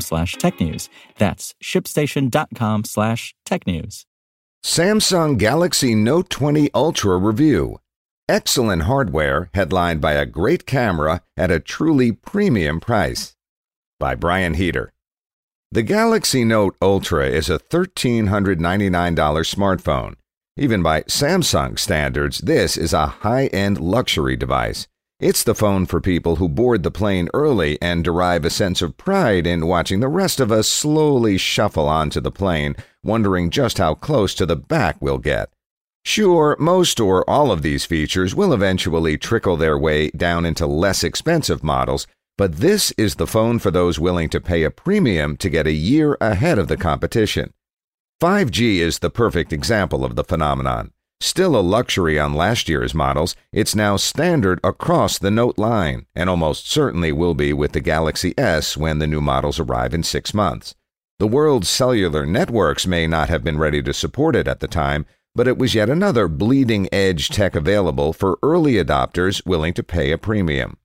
slash technews. That's shipstation.com slash technews. Samsung Galaxy Note 20 Ultra Review. Excellent hardware headlined by a great camera at a truly premium price. By Brian Heater. The Galaxy Note Ultra is a $1,399 smartphone. Even by Samsung standards, this is a high end luxury device. It's the phone for people who board the plane early and derive a sense of pride in watching the rest of us slowly shuffle onto the plane, wondering just how close to the back we'll get. Sure, most or all of these features will eventually trickle their way down into less expensive models, but this is the phone for those willing to pay a premium to get a year ahead of the competition. 5G is the perfect example of the phenomenon. Still a luxury on last year's models, it's now standard across the Note line, and almost certainly will be with the Galaxy S when the new models arrive in six months. The world's cellular networks may not have been ready to support it at the time, but it was yet another bleeding edge tech available for early adopters willing to pay a premium.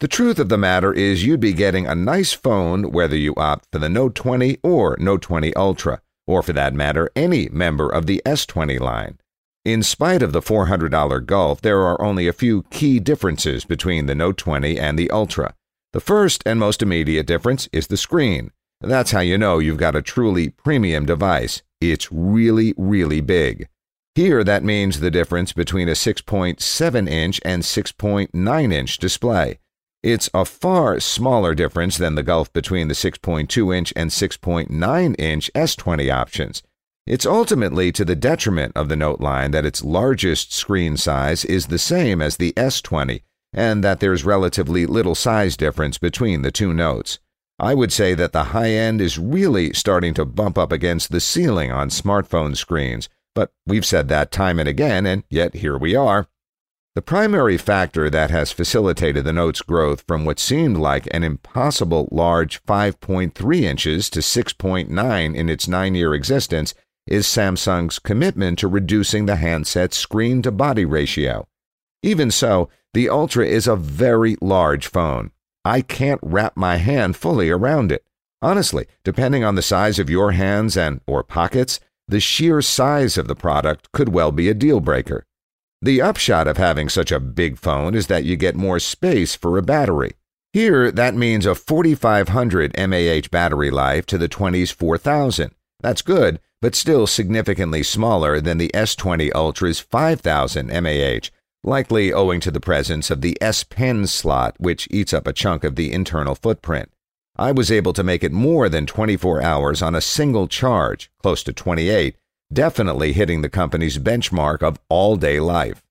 The truth of the matter is you'd be getting a nice phone whether you opt for the Note 20 or Note 20 Ultra, or for that matter, any member of the S20 line. In spite of the $400 gulf, there are only a few key differences between the Note 20 and the Ultra. The first and most immediate difference is the screen. That's how you know you've got a truly premium device. It's really, really big. Here, that means the difference between a 6.7 inch and 6.9 inch display. It's a far smaller difference than the gulf between the 6.2 inch and 6.9 inch S20 options. It's ultimately to the detriment of the Note line that its largest screen size is the same as the S20 and that there's relatively little size difference between the two Notes. I would say that the high end is really starting to bump up against the ceiling on smartphone screens, but we've said that time and again, and yet here we are. The primary factor that has facilitated the Note's growth from what seemed like an impossible large 5.3 inches to 6.9 in its nine year existence is Samsung's commitment to reducing the handset's screen to body ratio. Even so, the Ultra is a very large phone. I can't wrap my hand fully around it. Honestly, depending on the size of your hands and or pockets, the sheer size of the product could well be a deal breaker. The upshot of having such a big phone is that you get more space for a battery. Here, that means a 4500 mAh battery life to the 20's 4000. That's good, but still significantly smaller than the S20 Ultra's 5000 mAh, likely owing to the presence of the S Pen slot, which eats up a chunk of the internal footprint. I was able to make it more than 24 hours on a single charge, close to 28, definitely hitting the company's benchmark of all day life.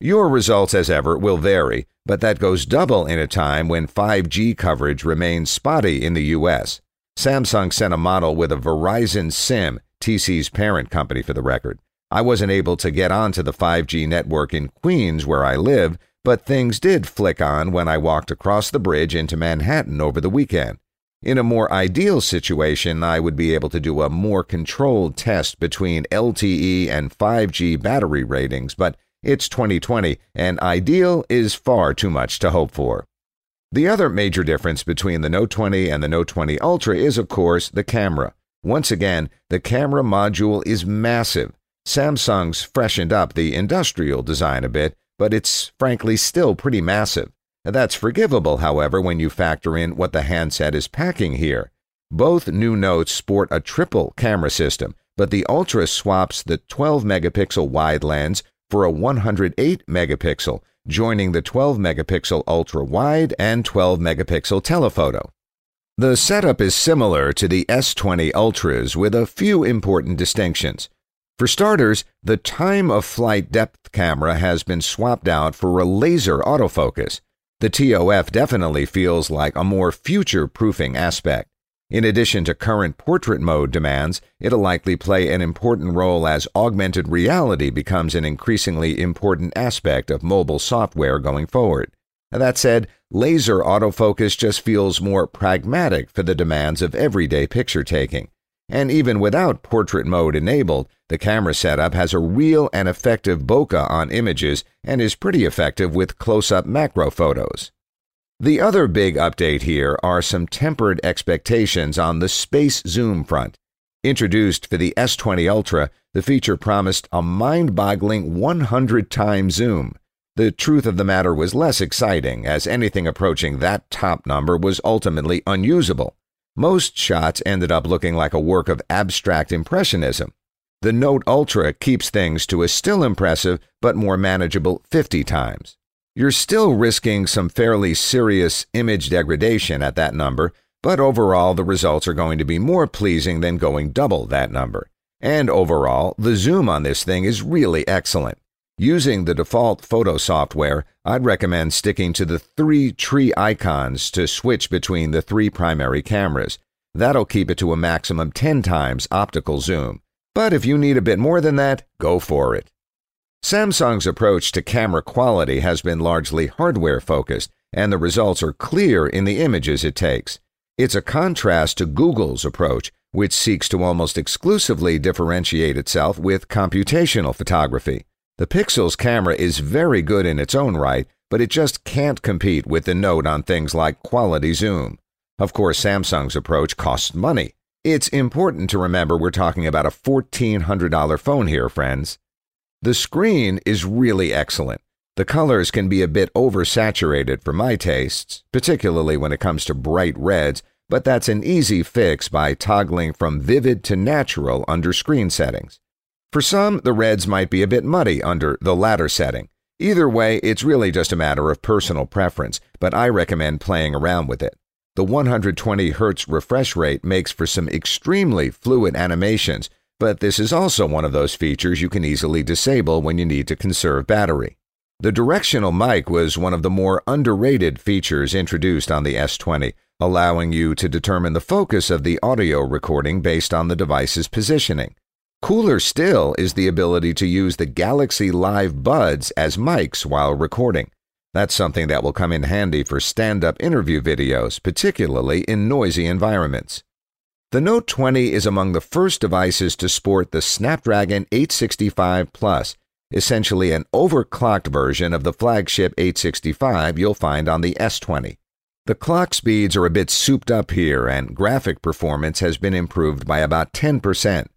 Your results, as ever, will vary, but that goes double in a time when 5G coverage remains spotty in the US. Samsung sent a model with a Verizon SIM TC's parent company for the record. I wasn't able to get onto the 5G network in Queens, where I live, but things did flick on when I walked across the bridge into Manhattan over the weekend. In a more ideal situation, I would be able to do a more controlled test between LTE and 5G battery ratings, but it's 2020, and ideal is far too much to hope for. The other major difference between the Note 20 and the Note 20 Ultra is, of course, the camera. Once again, the camera module is massive. Samsung's freshened up the industrial design a bit, but it's frankly still pretty massive. That's forgivable, however, when you factor in what the handset is packing here. Both new Notes sport a triple camera system, but the Ultra swaps the 12 megapixel wide lens for a 108 megapixel, joining the 12 megapixel ultra wide and 12 megapixel telephoto. The setup is similar to the S20 Ultras with a few important distinctions. For starters, the time of flight depth camera has been swapped out for a laser autofocus. The TOF definitely feels like a more future proofing aspect. In addition to current portrait mode demands, it'll likely play an important role as augmented reality becomes an increasingly important aspect of mobile software going forward. That said, laser autofocus just feels more pragmatic for the demands of everyday picture taking. And even without portrait mode enabled, the camera setup has a real and effective bokeh on images and is pretty effective with close up macro photos. The other big update here are some tempered expectations on the space zoom front. Introduced for the S20 Ultra, the feature promised a mind boggling 100 times zoom. The truth of the matter was less exciting, as anything approaching that top number was ultimately unusable. Most shots ended up looking like a work of abstract impressionism. The Note Ultra keeps things to a still impressive but more manageable 50 times. You're still risking some fairly serious image degradation at that number, but overall the results are going to be more pleasing than going double that number. And overall, the zoom on this thing is really excellent. Using the default photo software, I'd recommend sticking to the three tree icons to switch between the three primary cameras. That'll keep it to a maximum 10 times optical zoom. But if you need a bit more than that, go for it. Samsung's approach to camera quality has been largely hardware focused, and the results are clear in the images it takes. It's a contrast to Google's approach, which seeks to almost exclusively differentiate itself with computational photography. The Pixel's camera is very good in its own right, but it just can't compete with the Note on things like quality zoom. Of course, Samsung's approach costs money. It's important to remember we're talking about a $1,400 phone here, friends. The screen is really excellent. The colors can be a bit oversaturated for my tastes, particularly when it comes to bright reds, but that's an easy fix by toggling from vivid to natural under screen settings. For some, the reds might be a bit muddy under the latter setting. Either way, it's really just a matter of personal preference, but I recommend playing around with it. The 120 Hz refresh rate makes for some extremely fluid animations, but this is also one of those features you can easily disable when you need to conserve battery. The directional mic was one of the more underrated features introduced on the S20, allowing you to determine the focus of the audio recording based on the device's positioning. Cooler still is the ability to use the Galaxy Live Buds as mics while recording. That's something that will come in handy for stand up interview videos, particularly in noisy environments. The Note 20 is among the first devices to sport the Snapdragon 865 Plus, essentially an overclocked version of the flagship 865 you'll find on the S20. The clock speeds are a bit souped up here, and graphic performance has been improved by about 10%.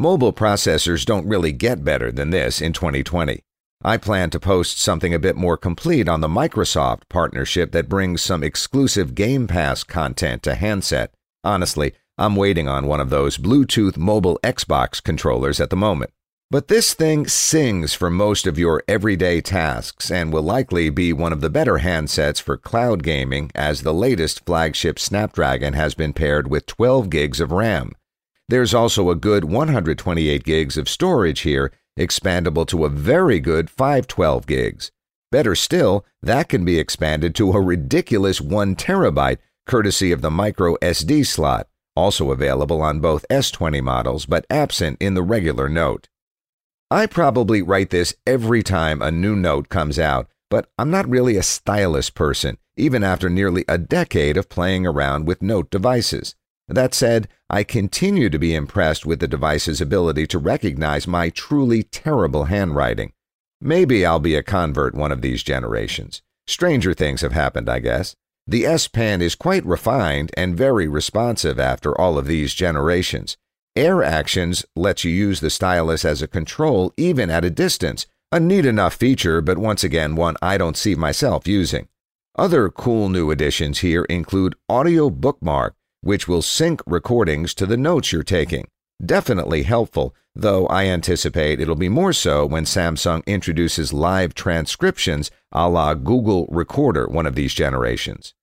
Mobile processors don't really get better than this in 2020. I plan to post something a bit more complete on the Microsoft partnership that brings some exclusive Game Pass content to handset. Honestly, I'm waiting on one of those Bluetooth mobile Xbox controllers at the moment. But this thing sings for most of your everyday tasks and will likely be one of the better handsets for cloud gaming as the latest flagship Snapdragon has been paired with 12 gigs of RAM. There's also a good 128 gigs of storage here, expandable to a very good 512 gigs. Better still, that can be expanded to a ridiculous 1 terabyte courtesy of the micro SD slot also available on both S20 models but absent in the regular Note. I probably write this every time a new Note comes out, but I'm not really a stylus person, even after nearly a decade of playing around with Note devices. That said, I continue to be impressed with the device's ability to recognize my truly terrible handwriting. Maybe I'll be a convert one of these generations. Stranger things have happened, I guess. The S Pen is quite refined and very responsive after all of these generations. Air Actions lets you use the stylus as a control even at a distance, a neat enough feature, but once again, one I don't see myself using. Other cool new additions here include Audio Bookmark, which will sync recordings to the notes you're taking. Definitely helpful, though I anticipate it'll be more so when Samsung introduces live transcriptions a la Google Recorder one of these generations.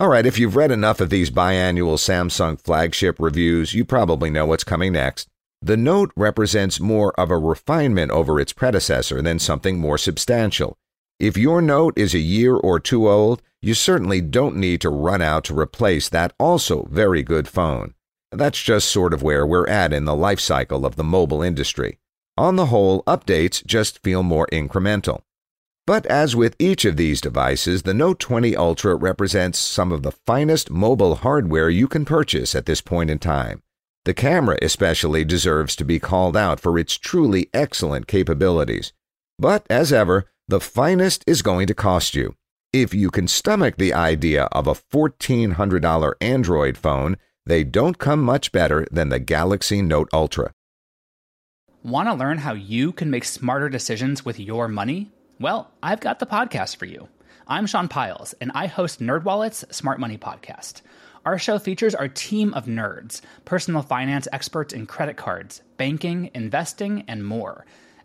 All right, if you've read enough of these biannual Samsung flagship reviews, you probably know what's coming next. The Note represents more of a refinement over its predecessor than something more substantial. If your Note is a year or two old, you certainly don't need to run out to replace that also very good phone. That's just sort of where we're at in the life cycle of the mobile industry. On the whole, updates just feel more incremental. But as with each of these devices, the Note 20 Ultra represents some of the finest mobile hardware you can purchase at this point in time. The camera, especially, deserves to be called out for its truly excellent capabilities. But as ever, the finest is going to cost you. If you can stomach the idea of a $1,400 Android phone, they don't come much better than the Galaxy Note Ultra. Want to learn how you can make smarter decisions with your money? Well, I've got the podcast for you. I'm Sean Pyles, and I host NerdWallet's Smart Money Podcast. Our show features our team of nerds, personal finance experts in credit cards, banking, investing, and more –